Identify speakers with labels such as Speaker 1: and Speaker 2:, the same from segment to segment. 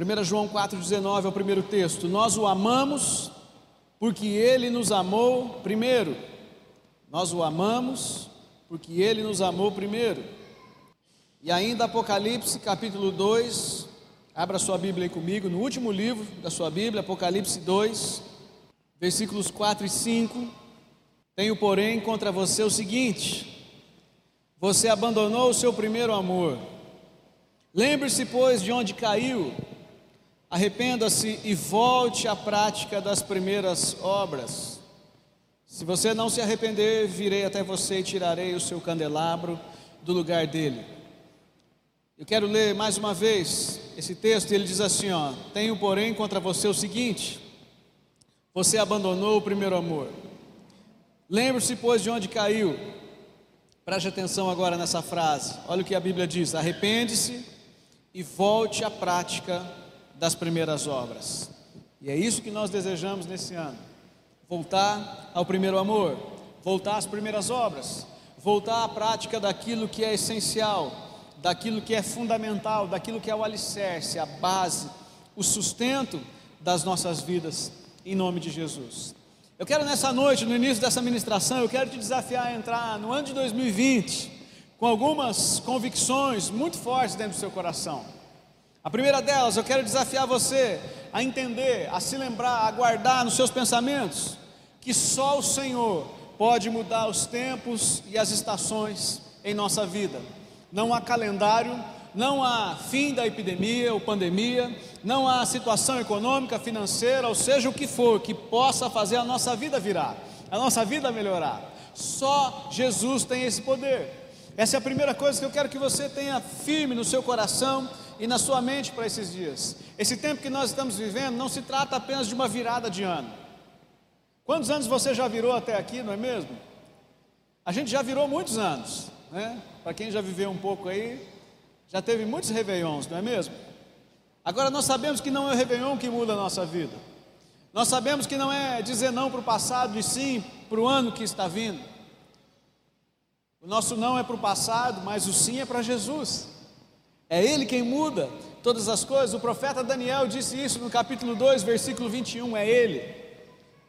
Speaker 1: 1 João 4,19 é o primeiro texto. Nós o amamos porque ele nos amou primeiro. Nós o amamos porque ele nos amou primeiro. E ainda Apocalipse capítulo 2, abra sua Bíblia aí comigo, no último livro da sua Bíblia, Apocalipse 2, versículos 4 e 5. Tenho, porém, contra você o seguinte: você abandonou o seu primeiro amor. Lembre-se, pois, de onde caiu, arrependa-se e volte à prática das primeiras obras. Se você não se arrepender, virei até você e tirarei o seu candelabro do lugar dele. Eu quero ler mais uma vez esse texto, ele diz assim: ó, Tenho, porém, contra você o seguinte: você abandonou o primeiro amor. Lembre-se, pois, de onde caiu. Preste atenção agora nessa frase. Olha o que a Bíblia diz: arrepende-se e volte à prática das primeiras obras. E é isso que nós desejamos nesse ano: voltar ao primeiro amor, voltar às primeiras obras, voltar à prática daquilo que é essencial, daquilo que é fundamental, daquilo que é o alicerce, a base, o sustento das nossas vidas, em nome de Jesus. Eu quero nessa noite, no início dessa ministração, eu quero te desafiar a entrar no ano de 2020 com algumas convicções muito fortes dentro do seu coração. A primeira delas, eu quero desafiar você a entender, a se lembrar, a guardar nos seus pensamentos que só o Senhor pode mudar os tempos e as estações em nossa vida. Não há calendário, não há fim da epidemia ou pandemia, não há situação econômica, financeira, ou seja o que for, que possa fazer a nossa vida virar, a nossa vida melhorar. Só Jesus tem esse poder. Essa é a primeira coisa que eu quero que você tenha firme no seu coração e na sua mente para esses dias. Esse tempo que nós estamos vivendo não se trata apenas de uma virada de ano. Quantos anos você já virou até aqui, não é mesmo? A gente já virou muitos anos, né? Para quem já viveu um pouco aí, já teve muitos réveillons, não é mesmo? Agora nós sabemos que não é o réveillon que muda a nossa vida. Nós sabemos que não é dizer não para o passado e sim para o ano que está vindo. O nosso não é para o passado, mas o sim é para Jesus. É Ele quem muda todas as coisas. O profeta Daniel disse isso no capítulo 2, versículo 21. É Ele.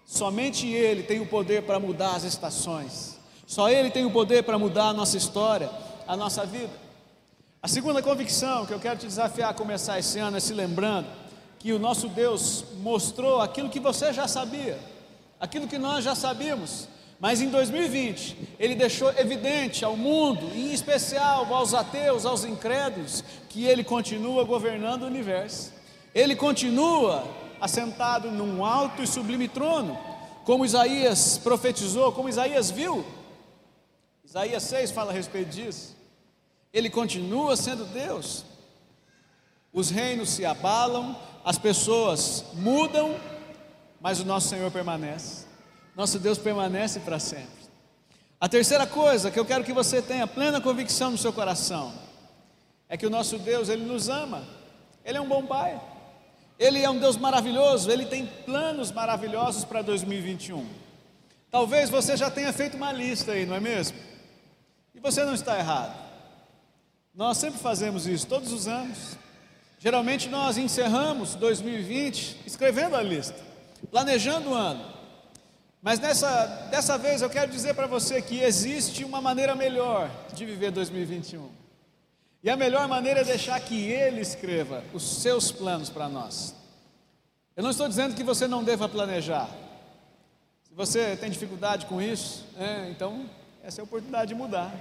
Speaker 1: Somente Ele tem o poder para mudar as estações. Só Ele tem o poder para mudar a nossa história, a nossa vida. A segunda convicção que eu quero te desafiar a começar esse ano é se lembrando que o nosso Deus mostrou aquilo que você já sabia, aquilo que nós já sabíamos, mas em 2020, ele deixou evidente ao mundo, em especial aos ateus, aos incrédulos, que ele continua governando o universo. Ele continua assentado num alto e sublime trono, como Isaías profetizou, como Isaías viu. Isaías 6 fala a respeito disso. Ele continua sendo Deus. Os reinos se abalam, as pessoas mudam, mas o nosso Senhor permanece. Nosso Deus permanece para sempre. A terceira coisa que eu quero que você tenha plena convicção no seu coração é que o nosso Deus, ele nos ama. Ele é um bom pai. Ele é um Deus maravilhoso, ele tem planos maravilhosos para 2021. Talvez você já tenha feito uma lista aí, não é mesmo? E você não está errado. Nós sempre fazemos isso, todos os anos. Geralmente nós encerramos 2020 escrevendo a lista, planejando o ano. Mas nessa, dessa vez eu quero dizer para você que existe uma maneira melhor de viver 2021. E a melhor maneira é deixar que Ele escreva os seus planos para nós. Eu não estou dizendo que você não deva planejar. Se você tem dificuldade com isso, é, então essa é a oportunidade de mudar.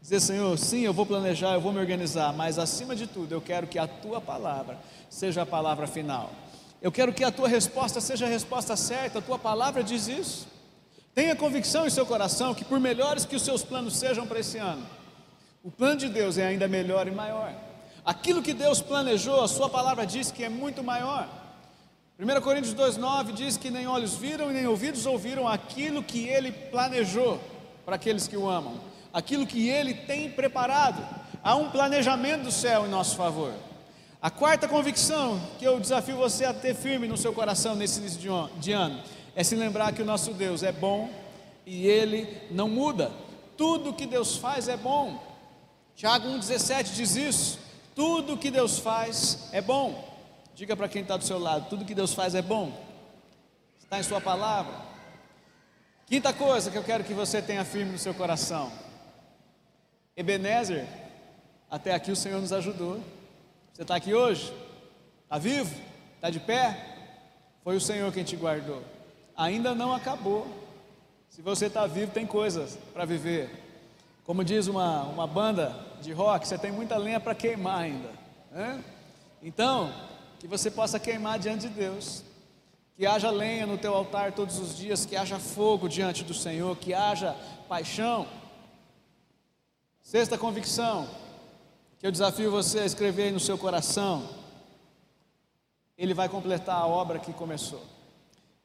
Speaker 1: Dizer, Senhor, sim, eu vou planejar, eu vou me organizar, mas acima de tudo, eu quero que a tua palavra seja a palavra final. Eu quero que a tua resposta seja a resposta certa, a tua palavra diz isso. Tenha convicção em seu coração que, por melhores que os seus planos sejam para esse ano, o plano de Deus é ainda melhor e maior. Aquilo que Deus planejou, a sua palavra diz que é muito maior. 1 Coríntios 2,9 diz que nem olhos viram e nem ouvidos ouviram aquilo que ele planejou para aqueles que o amam, aquilo que ele tem preparado. Há um planejamento do céu em nosso favor. A quarta convicção que eu desafio você a ter firme no seu coração nesse início de ano é se lembrar que o nosso Deus é bom e ele não muda. Tudo que Deus faz é bom. Tiago 1,17 diz isso. Tudo que Deus faz é bom. Diga para quem está do seu lado: tudo que Deus faz é bom, está em Sua palavra. Quinta coisa que eu quero que você tenha firme no seu coração: Ebenezer, até aqui o Senhor nos ajudou. Você está aqui hoje? Está vivo? Está de pé? Foi o Senhor quem te guardou. Ainda não acabou. Se você está vivo, tem coisas para viver. Como diz uma, uma banda de rock, você tem muita lenha para queimar ainda. Né? Então, que você possa queimar diante de Deus. Que haja lenha no teu altar todos os dias, que haja fogo diante do Senhor, que haja paixão. Sexta convicção, eu desafio você a escrever aí no seu coração. Ele vai completar a obra que começou.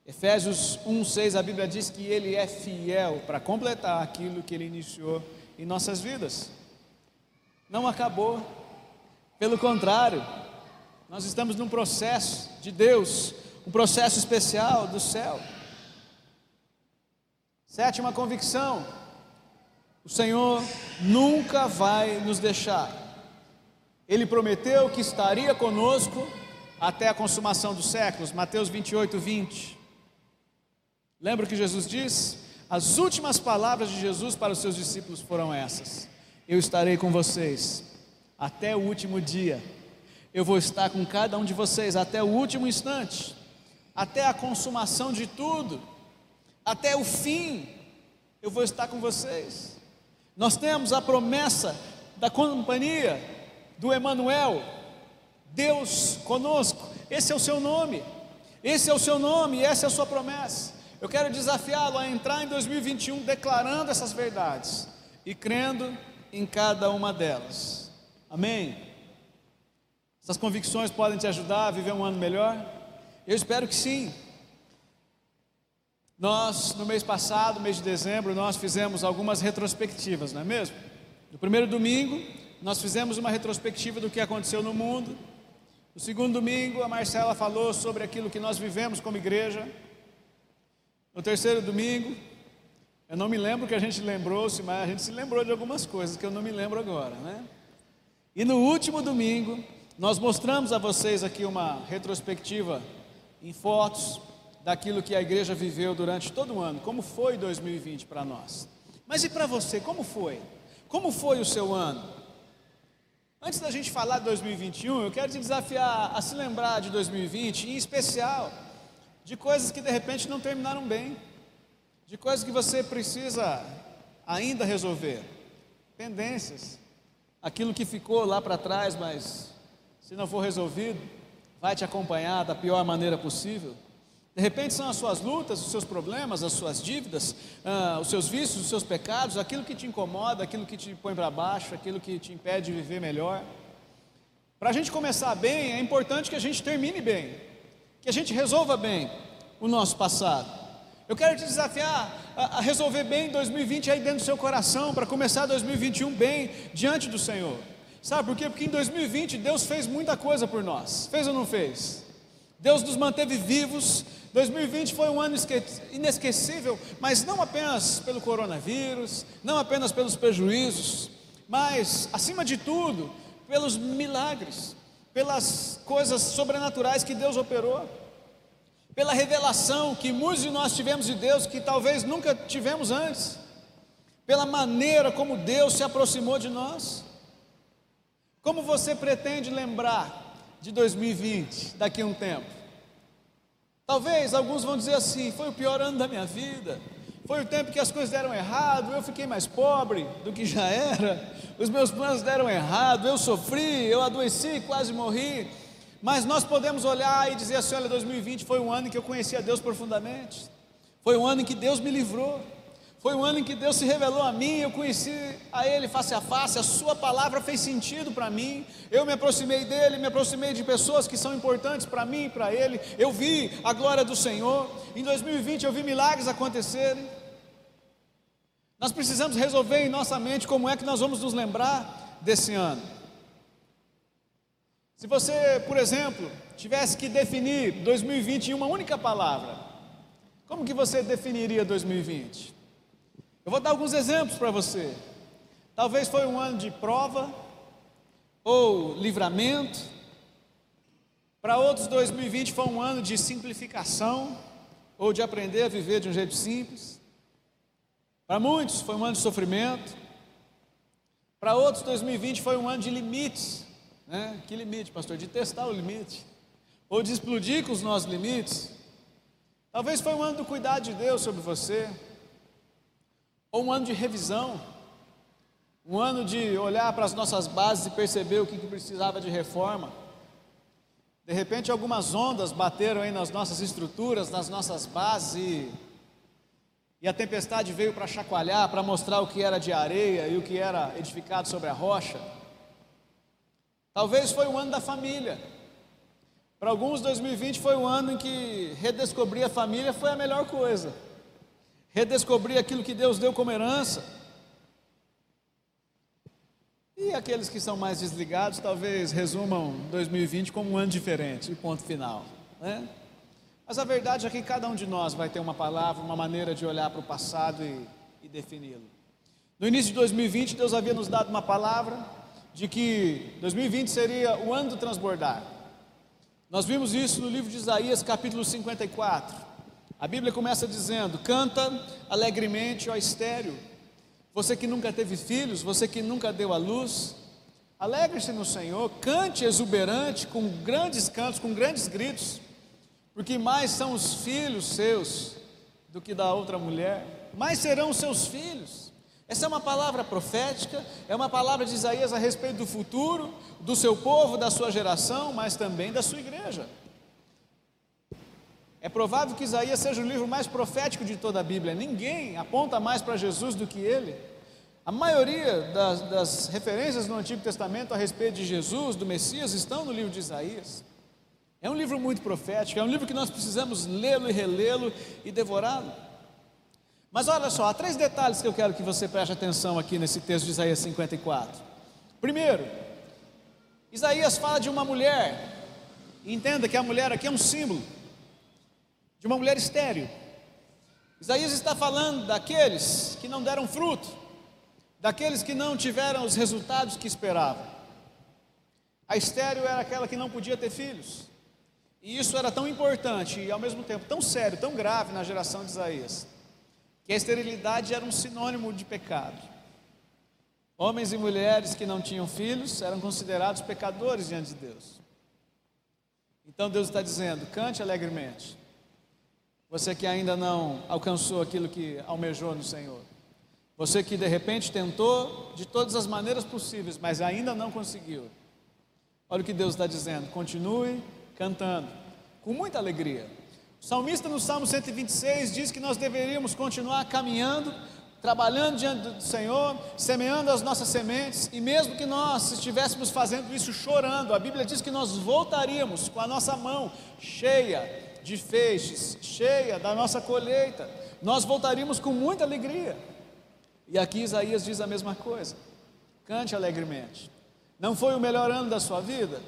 Speaker 1: Efésios 1:6 a Bíblia diz que ele é fiel para completar aquilo que ele iniciou em nossas vidas. Não acabou. Pelo contrário, nós estamos num processo de Deus, um processo especial do céu. Sétima convicção: o Senhor nunca vai nos deixar. Ele prometeu que estaria conosco até a consumação dos séculos. Mateus 28, 20. Lembra o que Jesus diz? As últimas palavras de Jesus para os seus discípulos foram essas: Eu estarei com vocês até o último dia. Eu vou estar com cada um de vocês até o último instante, até a consumação de tudo, até o fim. Eu vou estar com vocês. Nós temos a promessa da companhia do Emanuel, Deus conosco. Esse é o seu nome. Esse é o seu nome, essa é a sua promessa. Eu quero desafiá-lo a entrar em 2021 declarando essas verdades e crendo em cada uma delas. Amém? Essas convicções podem te ajudar a viver um ano melhor? Eu espero que sim. Nós, no mês passado, mês de dezembro, nós fizemos algumas retrospectivas, não é mesmo? No primeiro domingo, nós fizemos uma retrospectiva do que aconteceu no mundo. No segundo domingo, a Marcela falou sobre aquilo que nós vivemos como igreja. No terceiro domingo, eu não me lembro que a gente lembrou-se, mas a gente se lembrou de algumas coisas que eu não me lembro agora, né? E no último domingo, nós mostramos a vocês aqui uma retrospectiva em fotos daquilo que a igreja viveu durante todo o ano, como foi 2020 para nós. Mas e para você, como foi? Como foi o seu ano? Antes da gente falar de 2021, eu quero te desafiar a se lembrar de 2020, em especial de coisas que de repente não terminaram bem, de coisas que você precisa ainda resolver, pendências, aquilo que ficou lá para trás, mas se não for resolvido, vai te acompanhar da pior maneira possível. De repente são as suas lutas, os seus problemas, as suas dívidas, ah, os seus vícios, os seus pecados, aquilo que te incomoda, aquilo que te põe para baixo, aquilo que te impede de viver melhor. Para a gente começar bem, é importante que a gente termine bem que a gente resolva bem o nosso passado. Eu quero te desafiar a, a resolver bem 2020 aí dentro do seu coração, para começar 2021 bem diante do Senhor. Sabe por quê? Porque em 2020 Deus fez muita coisa por nós. Fez ou não fez? Deus nos manteve vivos. 2020 foi um ano inesquecível, mas não apenas pelo coronavírus, não apenas pelos prejuízos, mas, acima de tudo, pelos milagres pelas coisas sobrenaturais que Deus operou, pela revelação que muitos de nós tivemos de Deus que talvez nunca tivemos antes, pela maneira como Deus se aproximou de nós. Como você pretende lembrar de 2020 daqui a um tempo? Talvez alguns vão dizer assim: foi o pior ano da minha vida, foi o tempo que as coisas deram errado, eu fiquei mais pobre do que já era, os meus planos deram errado, eu sofri, eu adoeci, quase morri. Mas nós podemos olhar e dizer assim: olha, 2020 foi um ano em que eu conheci a Deus profundamente, foi um ano em que Deus me livrou, foi um ano em que Deus se revelou a mim, eu conheci a Ele face a face, a Sua palavra fez sentido para mim, eu me aproximei dEle, me aproximei de pessoas que são importantes para mim e para Ele, eu vi a glória do Senhor, em 2020 eu vi milagres acontecerem. Nós precisamos resolver em nossa mente como é que nós vamos nos lembrar desse ano. Se você, por exemplo, tivesse que definir 2020 em uma única palavra, como que você definiria 2020? Eu vou dar alguns exemplos para você. Talvez foi um ano de prova, ou livramento, Para outros, 2020 foi um ano de simplificação, ou de aprender a viver de um jeito simples. Para muitos, foi um ano de sofrimento. Para outros, 2020 foi um ano de limites. Né? Que limite, pastor? De testar o limite. Ou de explodir com os nossos limites. Talvez foi um ano do cuidado de Deus sobre você. Ou um ano de revisão. Um ano de olhar para as nossas bases e perceber o que, que precisava de reforma. De repente, algumas ondas bateram aí nas nossas estruturas, nas nossas bases, e, e a tempestade veio para chacoalhar, para mostrar o que era de areia e o que era edificado sobre a rocha. Talvez foi o ano da família. Para alguns, 2020 foi o ano em que redescobrir a família foi a melhor coisa. Redescobrir aquilo que Deus deu como herança e aqueles que são mais desligados talvez resumam 2020 como um ano diferente, e ponto final. Né? Mas a verdade é que cada um de nós vai ter uma palavra, uma maneira de olhar para o passado e, e defini-lo. No início de 2020, Deus havia nos dado uma palavra de que 2020 seria o ano do transbordar. Nós vimos isso no livro de Isaías, capítulo 54. A Bíblia começa dizendo: Canta alegremente, ó estéreo você que nunca teve filhos, você que nunca deu à luz, alegre-se no Senhor, cante exuberante, com grandes cantos, com grandes gritos, porque mais são os filhos seus do que da outra mulher, mais serão os seus filhos. Essa é uma palavra profética, é uma palavra de Isaías a respeito do futuro, do seu povo, da sua geração, mas também da sua igreja. É provável que Isaías seja o livro mais profético de toda a Bíblia. Ninguém aponta mais para Jesus do que ele. A maioria das, das, referências no Antigo Testamento a respeito de Jesus, do Messias, estão no livro de Isaías. É um livro muito profético, é um livro que nós precisamos lê-lo e relê-lo e devorá-lo. Mas olha só, há três detalhes que eu quero que você preste atenção aqui nesse texto de Isaías 54. Primeiro, Isaías fala de uma mulher, entenda que a mulher aqui é um símbolo de uma mulher estéril. Isaías está falando daqueles que não deram fruto, daqueles que não tiveram os resultados que esperavam. A estéril era aquela que não podia ter filhos. E isso era tão importante e ao mesmo tempo tão sério, tão grave na geração de Isaías, que a esterilidade era um sinônimo de pecado. Homens e mulheres que não tinham filhos eram considerados pecadores diante de Deus. Então Deus está dizendo: cante alegremente, você que ainda não alcançou aquilo que almejou no Senhor. Você que de repente tentou de todas as maneiras possíveis, mas ainda não conseguiu. Olha o que Deus está dizendo. Continue cantando com muita alegria. O salmista no Salmo 126 diz que nós deveríamos continuar caminhando, trabalhando diante do Senhor, semeando as nossas sementes, e mesmo que nós estivéssemos fazendo isso chorando, a Bíblia diz que nós voltaríamos com a nossa mão cheia de feixes, cheia da nossa colheita, nós voltaríamos com muita alegria. E aqui Isaías diz a mesma coisa: cante alegremente. Não foi o melhor ano da sua vida?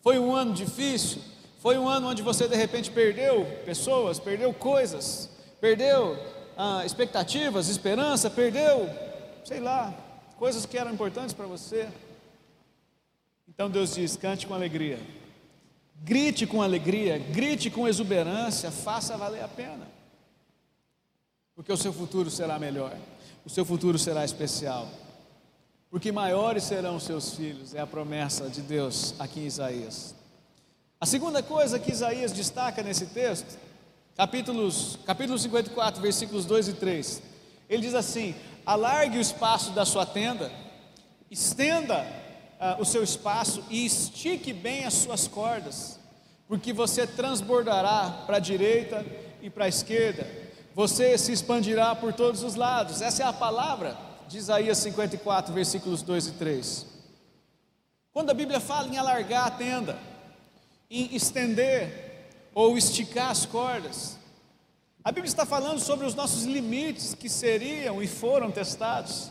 Speaker 1: Foi um ano difícil? Foi um ano onde você de repente perdeu pessoas, perdeu coisas, perdeu ah, expectativas, esperança, perdeu, sei lá, coisas que eram importantes para você. Então Deus diz: cante com alegria. Grite com alegria, grite com exuberância, faça valer a pena. Porque o seu futuro será melhor, o seu futuro será especial. Porque maiores serão os seus filhos, é a promessa de Deus aqui em Isaías. A segunda coisa que Isaías destaca nesse texto, capítulos, capítulo 54, versículos 2 e 3, ele diz assim: alargue o espaço da sua tenda, estenda uh, o seu espaço e estique bem as suas cordas, porque você transbordará para a direita e para a esquerda, você se expandirá por todos os lados. Essa é a palavra de Isaías 54, versículos 2 e 3. Quando a Bíblia fala em alargar a tenda, em estender ou esticar as cordas, a Bíblia está falando sobre os nossos limites que seriam e foram testados.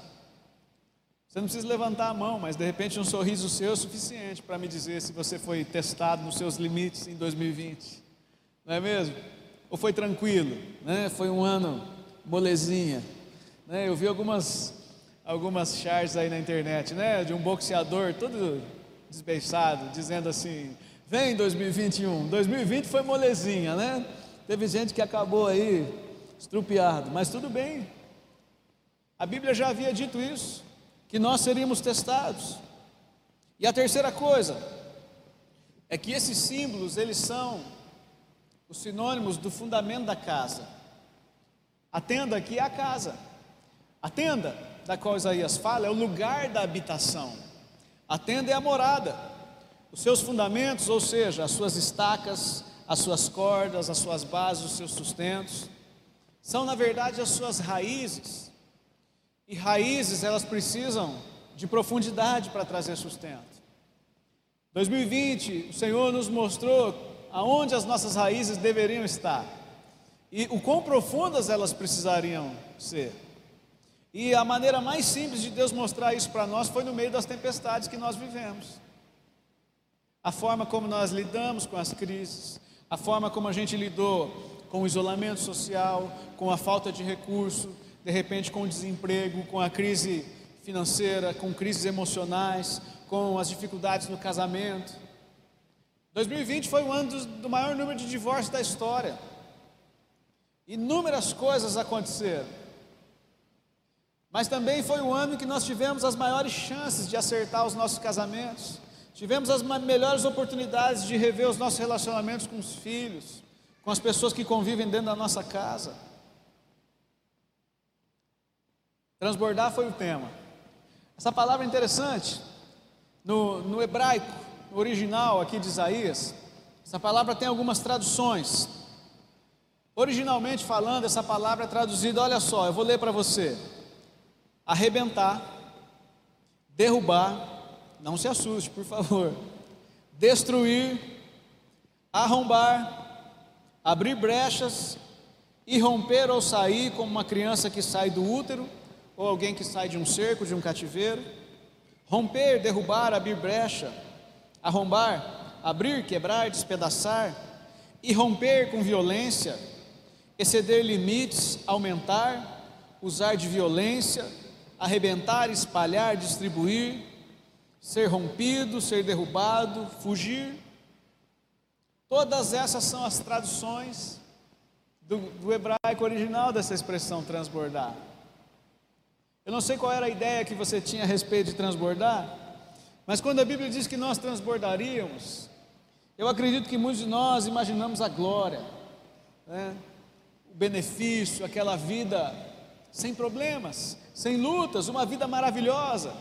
Speaker 1: Você não precisa levantar a mão, mas de repente um sorriso seu é suficiente para me dizer se você foi testado nos seus limites em 2020. Não é mesmo? Ou foi tranquilo? Né? Foi um ano molezinha. Né? Eu vi algumas, algumas charts aí na internet, né? De um boxeador todo desbeiçado, dizendo assim: Vem 2021. 2020 foi molezinha, né? Teve gente que acabou aí estrupiado, mas tudo bem. A Bíblia já havia dito isso, que nós seríamos testados. E a terceira coisa é que esses símbolos, eles são os sinônimos do fundamento da casa. A tenda aqui é a casa. A tenda da qual Isaías fala é o lugar da habitação. A tenda é a morada. Os seus fundamentos, ou seja, as suas estacas, as suas cordas, as suas bases, os seus sustentos, são na verdade as suas raízes. E raízes, elas precisam de profundidade para trazer sustento. 2020, o Senhor nos mostrou aonde as nossas raízes deveriam estar e o quão profundas elas precisariam ser. E a maneira mais simples de Deus mostrar isso para nós foi no meio das tempestades que nós vivemos. A forma como nós lidamos com as crises, a forma como a gente lidou com o isolamento social, com a falta de recurso, de repente com o desemprego, com a crise financeira, com crises emocionais, com as dificuldades no casamento. 2020 foi o ano do, do maior número de divórcios da história. Inúmeras coisas aconteceram. Mas também foi o ano em que nós tivemos as maiores chances de acertar os nossos casamentos. Tivemos as melhores oportunidades de rever os nossos relacionamentos com os filhos, com as pessoas que convivem dentro da nossa casa. Transbordar foi o tema. Essa palavra é interessante. No, no hebraico, no original aqui de Isaías, essa palavra tem algumas traduções. Originalmente falando, essa palavra é traduzida, olha só, eu vou ler para você: arrebentar, derrubar, não se assuste, por favor, destruir, arrombar, abrir brechas, irromper ou sair como uma criança que sai do útero ou alguém que sai de um cerco, de um cativeiro. Romper, derrubar, abrir brecha, arrombar, abrir, quebrar, despedaçar, e romper com violência, exceder limites, aumentar, usar de violência, arrebentar, espalhar, distribuir, ser rompido, ser derrubado, fugir. Todas essas são as traduções do, do hebraico original dessa expressão transbordar. Eu não sei qual era a ideia que você tinha a respeito de transbordar, mas quando a Bíblia diz que nós transbordaríamos, eu acredito que muitos de nós imaginamos a glória, né? o benefício, aquela vida sem problemas, sem lutas, uma vida maravilhosa.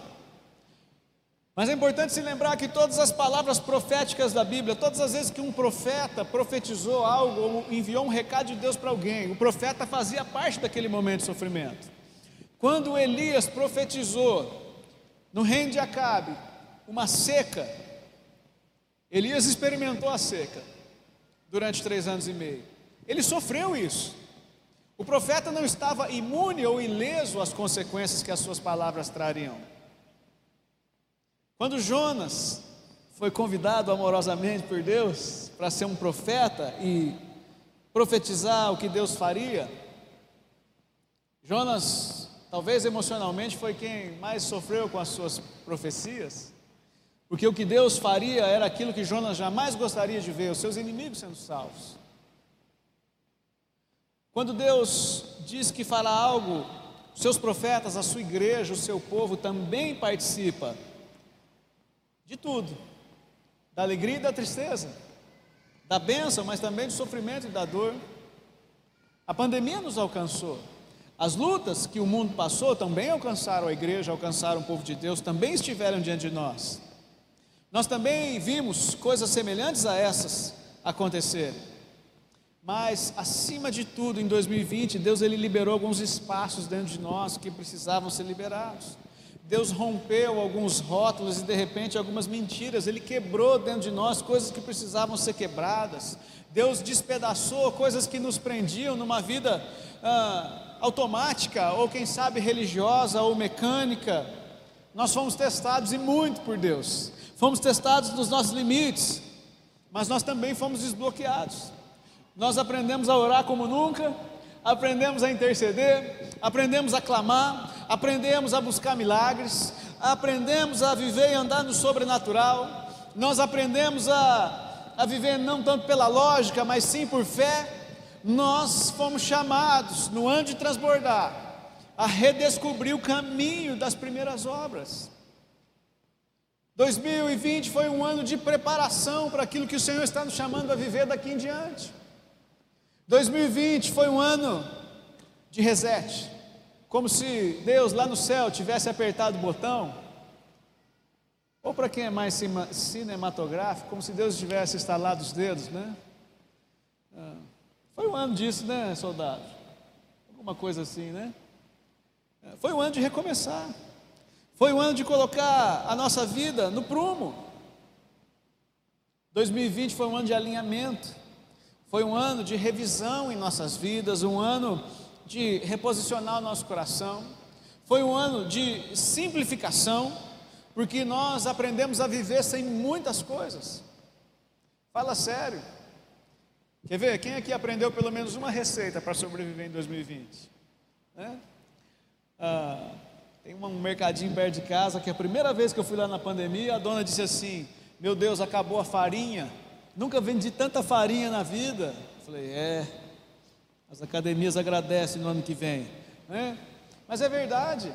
Speaker 1: Mas é importante se lembrar que todas as palavras proféticas da Bíblia, todas as vezes que um profeta profetizou algo ou enviou um recado de Deus para alguém, o profeta fazia parte daquele momento de sofrimento. Quando Elias profetizou no reino de Acabe uma seca, Elias experimentou a seca durante três anos e meio. Ele sofreu isso. O profeta não estava imune ou ileso às consequências que as suas palavras trariam. Quando Jonas foi convidado amorosamente por Deus para ser um profeta e profetizar o que Deus faria, Jonas talvez emocionalmente foi quem mais sofreu com as suas profecias, porque o que Deus faria era aquilo que Jonas jamais gostaria de ver, os seus inimigos sendo salvos. Quando Deus diz que fará algo, seus profetas, a sua igreja, o seu povo também participa de tudo, da alegria e da tristeza, da bênção, mas também do sofrimento e da dor. A pandemia nos alcançou. As lutas que o mundo passou também alcançaram a igreja, alcançaram o povo de Deus, também estiveram diante de nós. Nós também vimos coisas semelhantes a essas acontecerem. Mas, acima de tudo, em 2020, Deus ele liberou alguns espaços dentro de nós que precisavam ser liberados. Deus rompeu alguns rótulos e de repente algumas mentiras, Ele quebrou dentro de nós coisas que precisavam ser quebradas. Deus despedaçou coisas que nos prendiam numa vida ah, automática, ou quem sabe religiosa ou mecânica. Nós fomos testados e muito por Deus. Fomos testados nos nossos limites, mas nós também fomos desbloqueados. Nós aprendemos a orar como nunca, aprendemos a interceder, aprendemos a clamar, aprendemos a buscar milagres, aprendemos a viver e andar no sobrenatural, nós aprendemos a a viver não tanto pela lógica, mas sim por fé, nós fomos chamados, no ano de transbordar, a redescobrir o caminho das primeiras obras. 2020 foi um ano de preparação para aquilo que o Senhor está nos chamando a viver daqui em diante. 2020 foi um ano de reset, como se Deus lá no céu tivesse apertado o botão, ou para quem é mais cinematográfico, como se Deus tivesse instalado os dedos, né? Ah, foi um ano disso, né, soldado? Alguma coisa assim, né? É, foi um ano de recomeçar. Foi um ano de colocar a nossa vida no prumo. 2020 foi um ano de alinhamento. Foi um ano de revisão em nossas vidas, um ano de reposicionar o nosso coração. Foi um ano de simplificação, porque nós aprendemos a viver sem muitas coisas. Fala sério. Quer ver? Quem aqui aprendeu pelo menos uma receita para sobreviver em 2020? Né? Ah, tem um mercadinho perto de casa que a primeira vez que eu fui lá na pandemia, a dona disse assim: Meu Deus, acabou a farinha. Nunca vendi tanta farinha na vida. Eu falei: É, as academias agradecem no ano que vem. Né? Mas é verdade.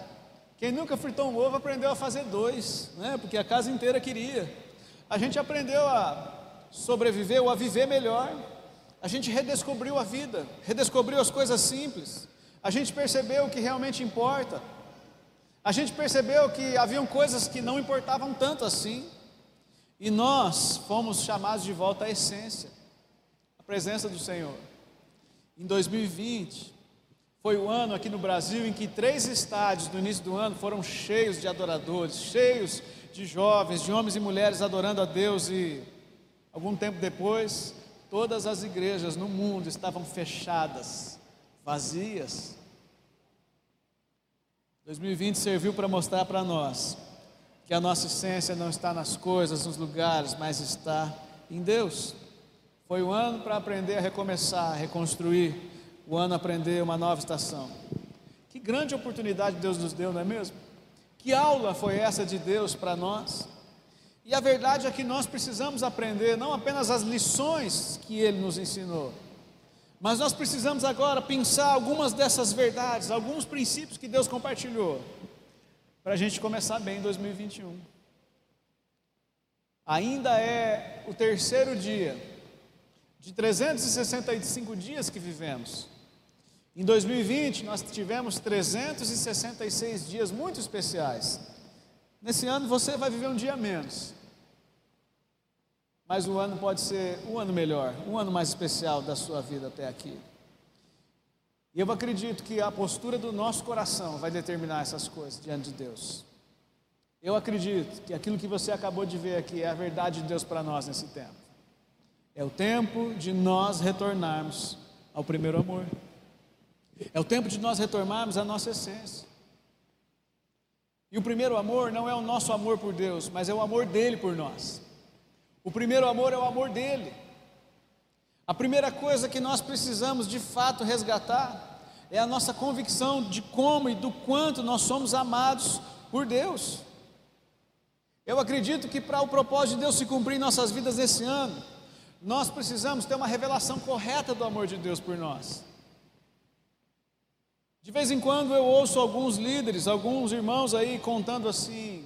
Speaker 1: Quem nunca fritou um ovo aprendeu a fazer dois, né? porque a casa inteira queria. A gente aprendeu a sobreviver ou a viver melhor. A gente redescobriu a vida, redescobriu as coisas simples. A gente percebeu o que realmente importa. A gente percebeu que haviam coisas que não importavam tanto assim. E nós fomos chamados de volta à essência, à presença do Senhor. Em 2020, foi o ano aqui no Brasil em que três estádios no início do ano foram cheios de adoradores, cheios de jovens, de homens e mulheres adorando a Deus. E algum tempo depois, todas as igrejas no mundo estavam fechadas, vazias. 2020 serviu para mostrar para nós que a nossa essência não está nas coisas, nos lugares, mas está em Deus. Foi o ano para aprender a recomeçar, a reconstruir, o ano aprender uma nova estação. Que grande oportunidade Deus nos deu, não é mesmo? Que aula foi essa de Deus para nós? E a verdade é que nós precisamos aprender não apenas as lições que ele nos ensinou, mas nós precisamos agora pensar algumas dessas verdades, alguns princípios que Deus compartilhou, para a gente começar bem em 2021. Ainda é o terceiro dia de 365 dias que vivemos. Em 2020, nós tivemos 366 dias muito especiais. Nesse ano você vai viver um dia menos. Mas o ano pode ser um ano melhor, um ano mais especial da sua vida até aqui. E eu acredito que a postura do nosso coração vai determinar essas coisas diante de Deus. Eu acredito que aquilo que você acabou de ver aqui é a verdade de Deus para nós nesse tempo. É o tempo de nós retornarmos ao primeiro amor. É o tempo de nós retornarmos à nossa essência. E o primeiro amor não é o nosso amor por Deus, mas é o amor dele por nós. O primeiro amor é o amor dele. A primeira coisa que nós precisamos de fato resgatar é a nossa convicção de como e do quanto nós somos amados por Deus. Eu acredito que para o propósito de Deus se cumprir em nossas vidas nesse ano, nós precisamos ter uma revelação correta do amor de Deus por nós. De vez em quando eu ouço alguns líderes, alguns irmãos aí contando assim,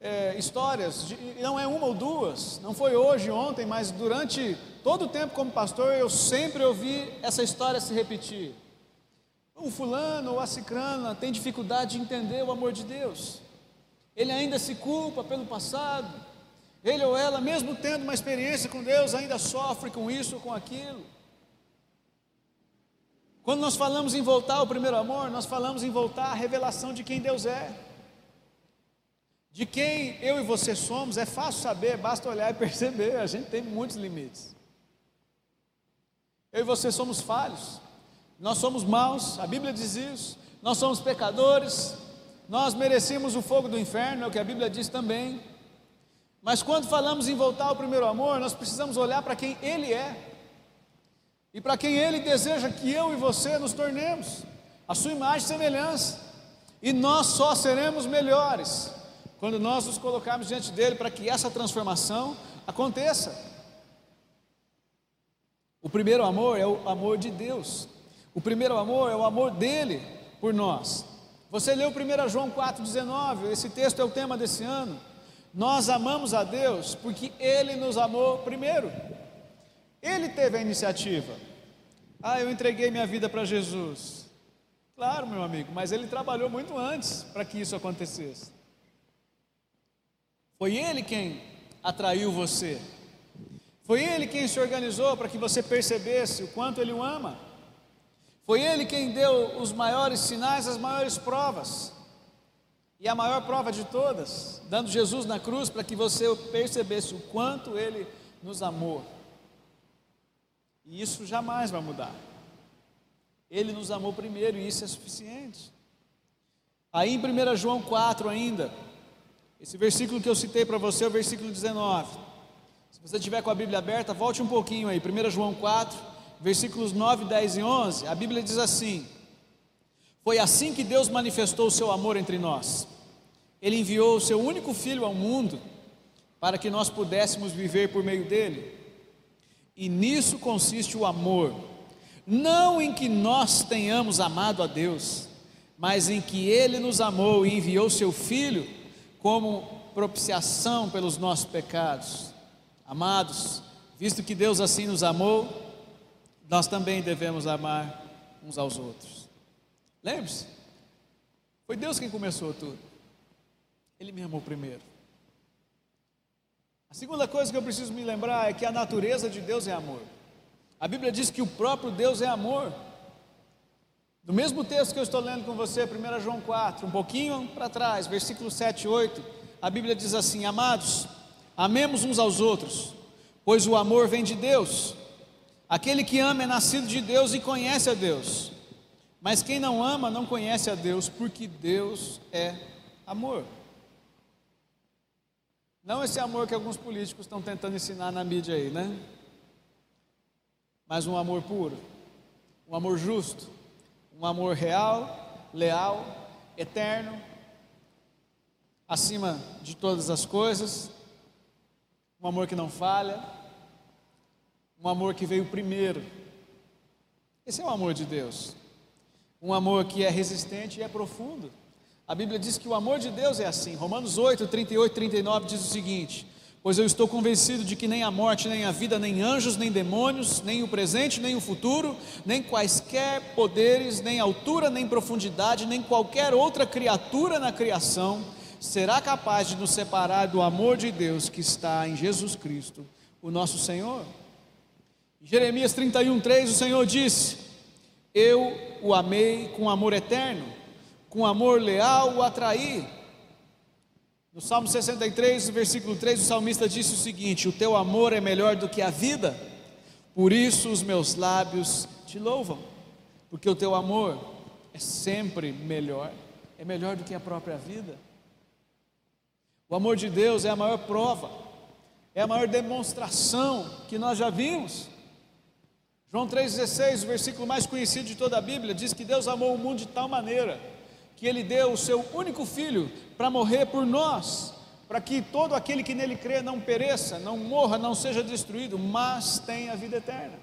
Speaker 1: é, histórias, de, não é uma ou duas, não foi hoje, ontem, mas durante todo o tempo como pastor eu sempre ouvi essa história se repetir. O fulano ou a cicrana tem dificuldade de entender o amor de Deus, ele ainda se culpa pelo passado, ele ou ela, mesmo tendo uma experiência com Deus, ainda sofre com isso ou com aquilo. Quando nós falamos em voltar ao primeiro amor, nós falamos em voltar à revelação de quem Deus é. De quem eu e você somos, é fácil saber, basta olhar e perceber, a gente tem muitos limites. Eu e você somos falhos, nós somos maus, a Bíblia diz isso, nós somos pecadores, nós merecemos o fogo do inferno, é o que a Bíblia diz também. Mas quando falamos em voltar ao primeiro amor, nós precisamos olhar para quem Ele é e para quem Ele deseja que eu e você nos tornemos, a sua imagem e semelhança, e nós só seremos melhores quando nós nos colocarmos diante dele para que essa transformação aconteça. O primeiro amor é o amor de Deus. O primeiro amor é o amor dele por nós. Você leu 1 João 4,19, esse texto é o tema desse ano. Nós amamos a Deus porque Ele nos amou primeiro. Ele teve a iniciativa. Ah, eu entreguei minha vida para Jesus. Claro, meu amigo, mas Ele trabalhou muito antes para que isso acontecesse. Foi Ele quem atraiu você. Foi Ele quem se organizou para que você percebesse o quanto Ele o ama. Foi Ele quem deu os maiores sinais, as maiores provas. E a maior prova de todas, dando Jesus na cruz para que você percebesse o quanto Ele nos amou. E isso jamais vai mudar. Ele nos amou primeiro e isso é suficiente. Aí em 1 João 4 ainda, esse versículo que eu citei para você é o versículo 19. Se você tiver com a Bíblia aberta, volte um pouquinho aí, 1 João 4, versículos 9, 10 e 11. A Bíblia diz assim: foi assim que Deus manifestou o seu amor entre nós. Ele enviou o seu único filho ao mundo para que nós pudéssemos viver por meio dele. E nisso consiste o amor, não em que nós tenhamos amado a Deus, mas em que ele nos amou e enviou seu filho como propiciação pelos nossos pecados. Amados, visto que Deus assim nos amou, nós também devemos amar uns aos outros. Lembre-se, foi Deus quem começou tudo. Ele me amou primeiro. A segunda coisa que eu preciso me lembrar é que a natureza de Deus é amor. A Bíblia diz que o próprio Deus é amor. No mesmo texto que eu estou lendo com você, 1 João 4, um pouquinho para trás, versículo 7 e 8, a Bíblia diz assim: Amados, amemos uns aos outros, pois o amor vem de Deus. Aquele que ama é nascido de Deus e conhece a Deus. Mas quem não ama não conhece a Deus, porque Deus é amor. Não esse amor que alguns políticos estão tentando ensinar na mídia aí, né? Mas um amor puro, um amor justo, um amor real, leal, eterno, acima de todas as coisas, um amor que não falha, um amor que veio primeiro. Esse é o amor de Deus um amor que é resistente e é profundo. A Bíblia diz que o amor de Deus é assim. Romanos 8, 38 39 diz o seguinte: Pois eu estou convencido de que nem a morte, nem a vida, nem anjos, nem demônios, nem o presente, nem o futuro, nem quaisquer poderes, nem altura, nem profundidade, nem qualquer outra criatura na criação será capaz de nos separar do amor de Deus que está em Jesus Cristo, o nosso Senhor. Em Jeremias 31, 3, o Senhor disse: Eu o amei com amor eterno, com amor leal o atraí. No Salmo 63, versículo 3, o salmista disse o seguinte: O teu amor é melhor do que a vida, por isso os meus lábios te louvam, porque o teu amor é sempre melhor, é melhor do que a própria vida. O amor de Deus é a maior prova, é a maior demonstração que nós já vimos. João 3,16, o versículo mais conhecido de toda a Bíblia, diz que Deus amou o mundo de tal maneira que Ele deu o seu único filho para morrer por nós, para que todo aquele que nele crê não pereça, não morra, não seja destruído, mas tenha vida eterna.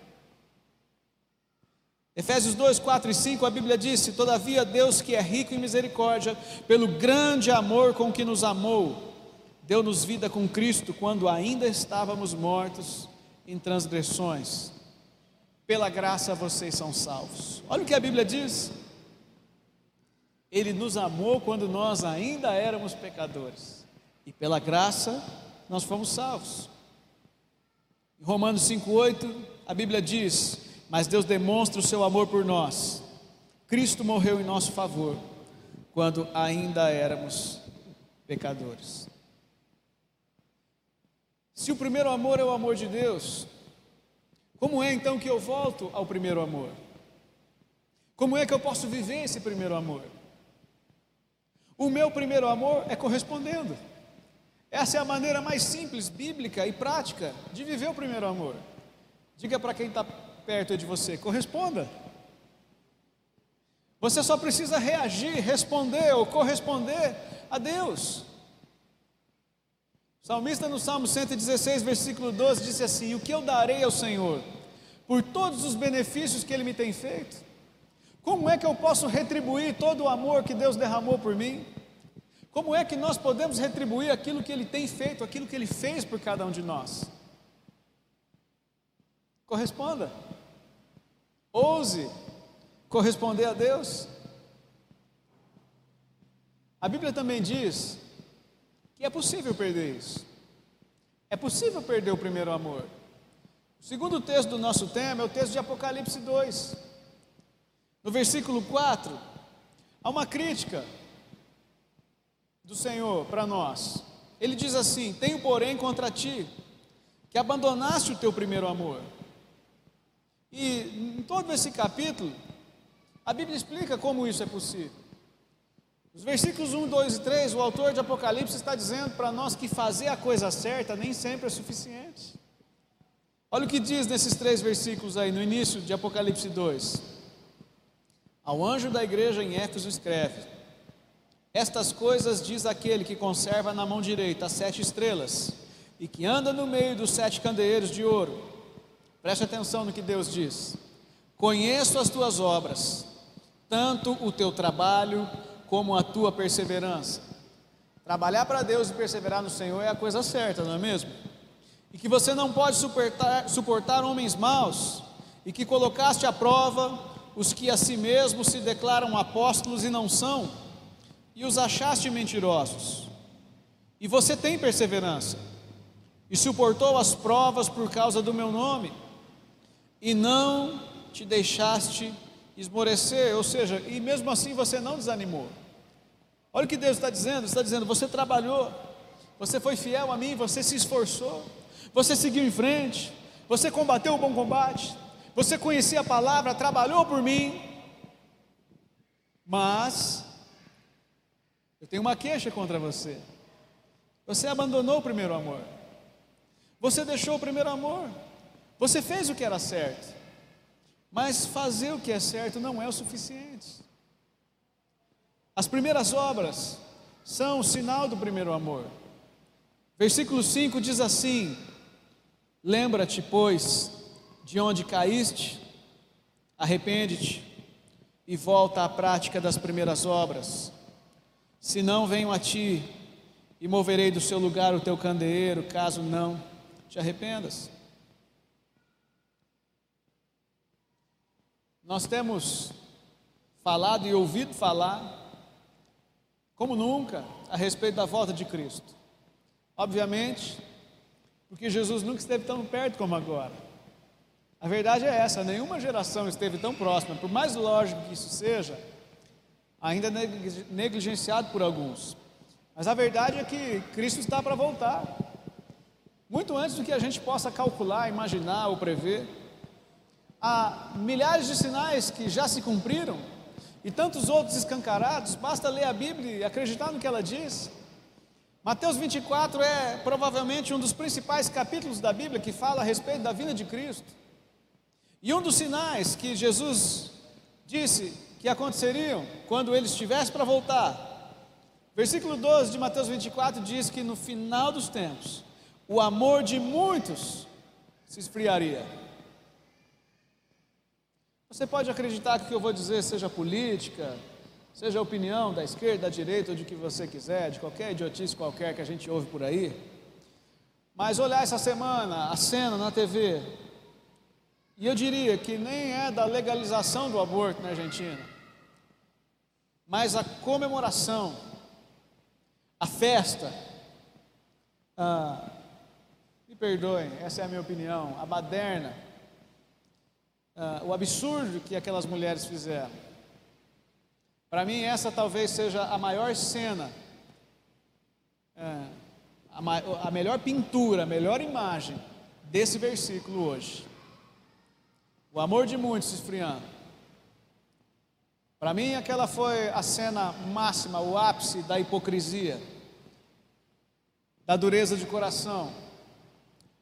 Speaker 1: Efésios 2, 4 e 5, a Bíblia diz: Todavia, Deus que é rico em misericórdia, pelo grande amor com que nos amou, deu-nos vida com Cristo quando ainda estávamos mortos em transgressões pela graça vocês são salvos. Olha o que a Bíblia diz. Ele nos amou quando nós ainda éramos pecadores, e pela graça nós fomos salvos. Em Romanos 5,8, a Bíblia diz: Mas Deus demonstra o seu amor por nós. Cristo morreu em nosso favor, quando ainda éramos pecadores. Se o primeiro amor é o amor de Deus, como é então que eu volto ao primeiro amor? Como é que eu posso viver esse primeiro amor? O meu primeiro amor é correspondendo. Essa é a maneira mais simples, bíblica e prática de viver o primeiro amor. Diga para quem está perto de você: corresponda. Você só precisa reagir, responder ou corresponder a Deus. O salmista no Salmo 116, versículo 12, disse assim: O que eu darei ao Senhor por todos os benefícios que Ele me tem feito? Como é que eu posso retribuir todo o amor que Deus derramou por mim? Como é que nós podemos retribuir aquilo que Ele tem feito, aquilo que Ele fez por cada um de nós? Corresponda. Ouse corresponder a Deus. A Bíblia também diz que é possível perder isso. É possível perder o primeiro amor. O segundo texto do nosso tema é o texto de Apocalipse 2. No versículo 4, há uma crítica do Senhor para nós. Ele diz assim: Tenho, porém, contra ti que abandonaste o teu primeiro amor. E em todo esse capítulo, a Bíblia explica como isso é possível. Os versículos 1, 2 e 3, o autor de Apocalipse está dizendo para nós que fazer a coisa certa nem sempre é suficiente. Olha o que diz nesses três versículos aí, no início de Apocalipse 2. Ao anjo da igreja em Éfeso escreve: Estas coisas diz aquele que conserva na mão direita as sete estrelas e que anda no meio dos sete candeeiros de ouro. Preste atenção no que Deus diz. Conheço as tuas obras, tanto o teu trabalho como a tua perseverança. Trabalhar para Deus e perseverar no Senhor é a coisa certa, não é mesmo? E que você não pode suportar, suportar homens maus, e que colocaste à prova os que a si mesmos se declaram apóstolos e não são, e os achaste mentirosos. E você tem perseverança, e suportou as provas por causa do meu nome, e não te deixaste esmorecer, ou seja, e mesmo assim você não desanimou. Olha o que Deus está dizendo: está dizendo, você trabalhou, você foi fiel a mim, você se esforçou, você seguiu em frente, você combateu o bom combate, você conhecia a palavra, trabalhou por mim, mas eu tenho uma queixa contra você. Você abandonou o primeiro amor. Você deixou o primeiro amor. Você fez o que era certo. Mas fazer o que é certo não é o suficiente. As primeiras obras são o sinal do primeiro amor. Versículo 5 diz assim: Lembra-te, pois, de onde caíste, arrepende-te e volta à prática das primeiras obras. Se não venho a ti e moverei do seu lugar o teu candeeiro, caso não te arrependas. Nós temos falado e ouvido falar como nunca, a respeito da volta de Cristo. Obviamente, porque Jesus nunca esteve tão perto como agora. A verdade é essa: nenhuma geração esteve tão próxima, por mais lógico que isso seja, ainda negligenciado por alguns. Mas a verdade é que Cristo está para voltar, muito antes do que a gente possa calcular, imaginar ou prever. Há milhares de sinais que já se cumpriram e tantos outros escancarados, basta ler a Bíblia e acreditar no que ela diz. Mateus 24 é provavelmente um dos principais capítulos da Bíblia que fala a respeito da vinda de Cristo. E um dos sinais que Jesus disse que aconteceriam quando ele estivesse para voltar. Versículo 12 de Mateus 24 diz que no final dos tempos, o amor de muitos se esfriaria. Você pode acreditar que o que eu vou dizer seja política, seja opinião da esquerda, da direita ou de que você quiser, de qualquer idiotice qualquer que a gente ouve por aí. Mas olhar essa semana a cena na TV, e eu diria que nem é da legalização do aborto na Argentina, mas a comemoração, a festa, ah, me perdoem, essa é a minha opinião, a baderna, uh, o absurdo que aquelas mulheres fizeram. Para mim, essa talvez seja a maior cena, uh, a, a melhor pintura, a melhor imagem desse versículo hoje. O amor de muitos se esfriando. Para mim, aquela foi a cena máxima, o ápice da hipocrisia, da dureza de coração,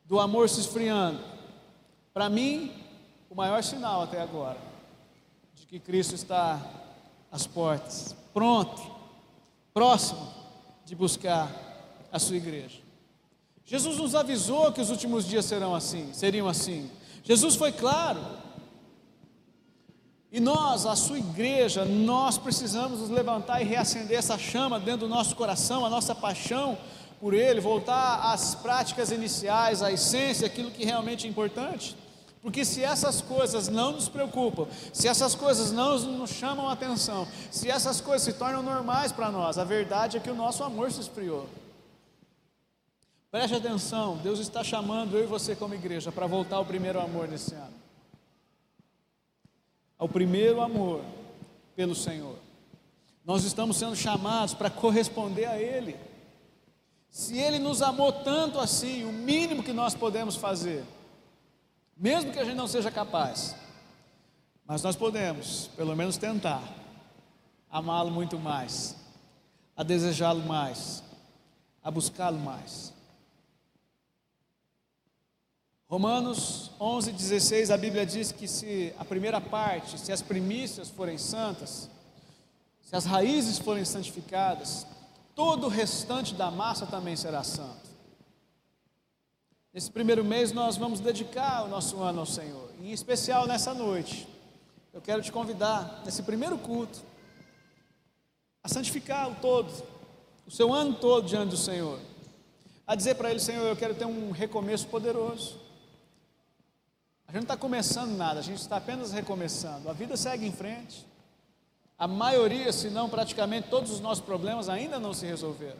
Speaker 1: do amor se esfriando. Para mim, o maior sinal até agora de que Cristo está às portas, pronto, próximo de buscar a sua igreja. Jesus nos avisou que os últimos dias serão assim, seriam assim. Jesus foi claro. E nós, a sua igreja, nós precisamos nos levantar e reacender essa chama dentro do nosso coração, a nossa paixão por Ele, voltar às práticas iniciais, à essência, aquilo que realmente é importante. Porque se essas coisas não nos preocupam, se essas coisas não nos chamam a atenção, se essas coisas se tornam normais para nós, a verdade é que o nosso amor se esfriou. Preste atenção, Deus está chamando eu e você como igreja para voltar ao primeiro amor nesse ano. Ao primeiro amor pelo Senhor. Nós estamos sendo chamados para corresponder a Ele. Se Ele nos amou tanto assim, o mínimo que nós podemos fazer, mesmo que a gente não seja capaz, mas nós podemos, pelo menos tentar, amá-lo muito mais, a desejá-lo mais, a buscá-lo mais. Romanos 11, 16, a Bíblia diz que se a primeira parte, se as primícias forem santas, se as raízes forem santificadas, todo o restante da massa também será santo. Nesse primeiro mês nós vamos dedicar o nosso ano ao Senhor, em especial nessa noite. Eu quero te convidar, nesse primeiro culto, a santificar o todo, o seu ano todo diante do Senhor, a dizer para Ele: Senhor, eu quero ter um recomeço poderoso. A gente não está começando nada, a gente está apenas recomeçando. A vida segue em frente. A maioria, se não praticamente todos os nossos problemas ainda não se resolveram.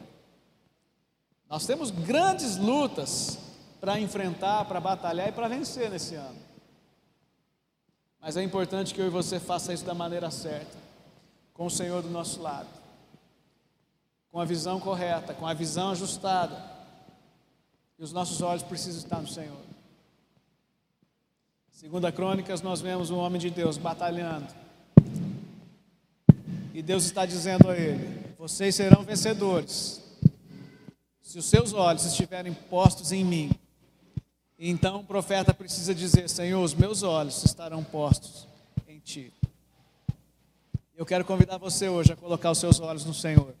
Speaker 1: Nós temos grandes lutas para enfrentar, para batalhar e para vencer nesse ano. Mas é importante que eu e você faça isso da maneira certa, com o Senhor do nosso lado, com a visão correta, com a visão ajustada. E os nossos olhos precisam estar no Senhor. Segunda Crônicas, nós vemos um homem de Deus batalhando. E Deus está dizendo a ele: Vocês serão vencedores, se os seus olhos estiverem postos em mim. Então o profeta precisa dizer: Senhor, os meus olhos estarão postos em ti. Eu quero convidar você hoje a colocar os seus olhos no Senhor.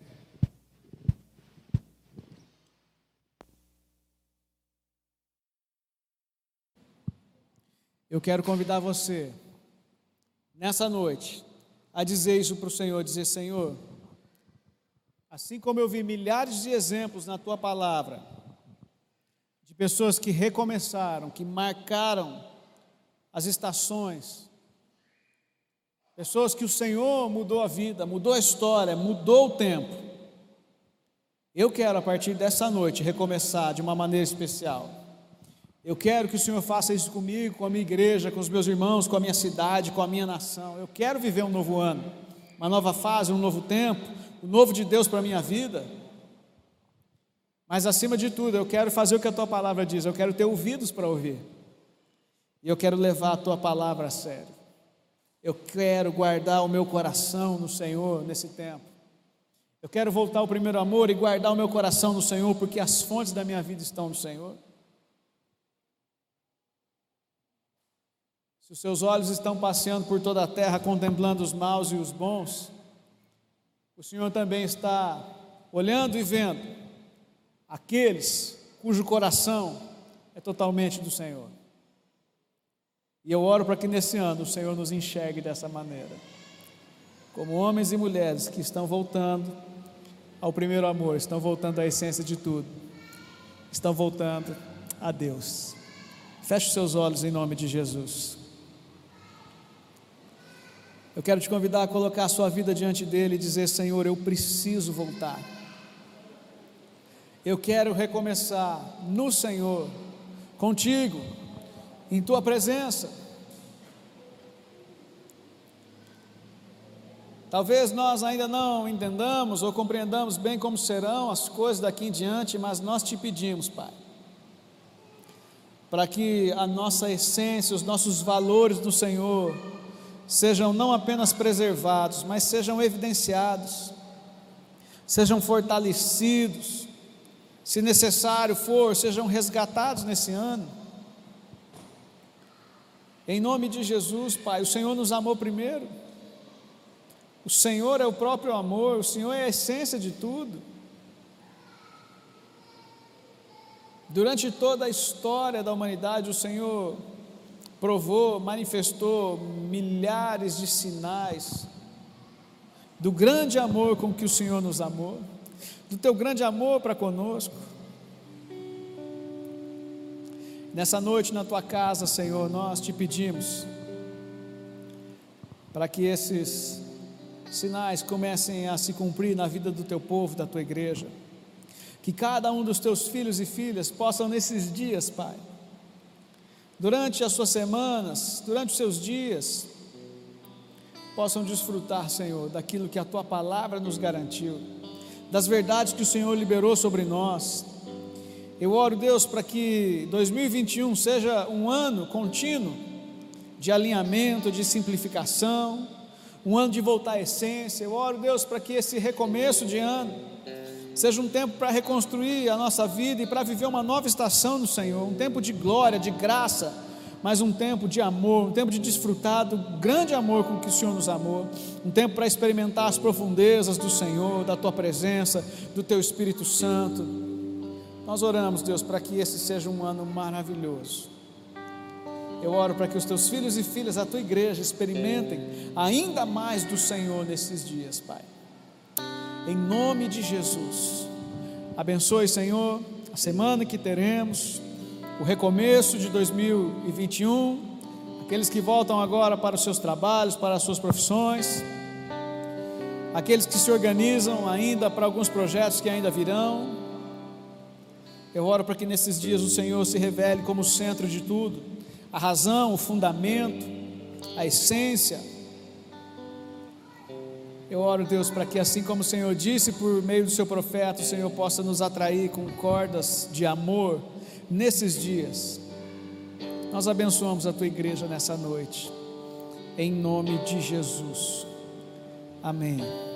Speaker 1: Eu quero convidar você, nessa noite, a dizer isso para o Senhor: dizer, Senhor, assim como eu vi milhares de exemplos na tua palavra, de pessoas que recomeçaram, que marcaram as estações, pessoas que o Senhor mudou a vida, mudou a história, mudou o tempo. Eu quero, a partir dessa noite, recomeçar de uma maneira especial. Eu quero que o Senhor faça isso comigo, com a minha igreja, com os meus irmãos, com a minha cidade, com a minha nação. Eu quero viver um novo ano, uma nova fase, um novo tempo, o um novo de Deus para a minha vida. Mas acima de tudo, eu quero fazer o que a tua palavra diz, eu quero ter ouvidos para ouvir. E eu quero levar a tua palavra a sério. Eu quero guardar o meu coração no Senhor nesse tempo. Eu quero voltar ao primeiro amor e guardar o meu coração no Senhor, porque as fontes da minha vida estão no Senhor. Se os seus olhos estão passeando por toda a terra, contemplando os maus e os bons, o Senhor também está olhando e vendo aqueles cujo coração é totalmente do Senhor. E eu oro para que nesse ano o Senhor nos enxergue dessa maneira, como homens e mulheres que estão voltando ao primeiro amor, estão voltando à essência de tudo, estão voltando a Deus. Feche os seus olhos em nome de Jesus. Eu quero te convidar a colocar a sua vida diante dele e dizer: Senhor, eu preciso voltar. Eu quero recomeçar no Senhor, contigo, em tua presença. Talvez nós ainda não entendamos ou compreendamos bem como serão as coisas daqui em diante, mas nós te pedimos, Pai, para que a nossa essência, os nossos valores do Senhor, sejam não apenas preservados, mas sejam evidenciados, sejam fortalecidos, se necessário for, sejam resgatados nesse ano. Em nome de Jesus, Pai, o Senhor nos amou primeiro. O Senhor é o próprio amor, o Senhor é a essência de tudo. Durante toda a história da humanidade, o Senhor provou, manifestou milhares de sinais do grande amor com que o Senhor nos amou, do teu grande amor para conosco. Nessa noite na tua casa, Senhor, nós te pedimos para que esses sinais comecem a se cumprir na vida do teu povo, da tua igreja. Que cada um dos teus filhos e filhas possam nesses dias, Pai, durante as suas semanas, durante os seus dias, possam desfrutar, Senhor, daquilo que a tua palavra nos garantiu, das verdades que o Senhor liberou sobre nós. Eu oro, Deus, para que 2021 seja um ano contínuo de alinhamento, de simplificação, um ano de voltar à essência. Eu oro, Deus, para que esse recomeço de ano seja um tempo para reconstruir a nossa vida e para viver uma nova estação no Senhor, um tempo de glória, de graça, mas um tempo de amor, um tempo de desfrutar do grande amor com que o Senhor nos amou, um tempo para experimentar as profundezas do Senhor, da tua presença, do teu Espírito Santo. Nós oramos, Deus, para que esse seja um ano maravilhoso. Eu oro para que os teus filhos e filhas, a tua igreja, experimentem ainda mais do Senhor nesses dias, Pai em nome de Jesus. Abençoe, Senhor, a semana que teremos, o recomeço de 2021, aqueles que voltam agora para os seus trabalhos, para as suas profissões, aqueles que se organizam ainda para alguns projetos que ainda virão. Eu oro para que nesses dias o Senhor se revele como o centro de tudo, a razão, o fundamento, a essência, eu oro, Deus, para que assim como o Senhor disse por meio do seu profeta, o Senhor possa nos atrair com cordas de amor nesses dias. Nós abençoamos a tua igreja nessa noite, em nome de Jesus. Amém.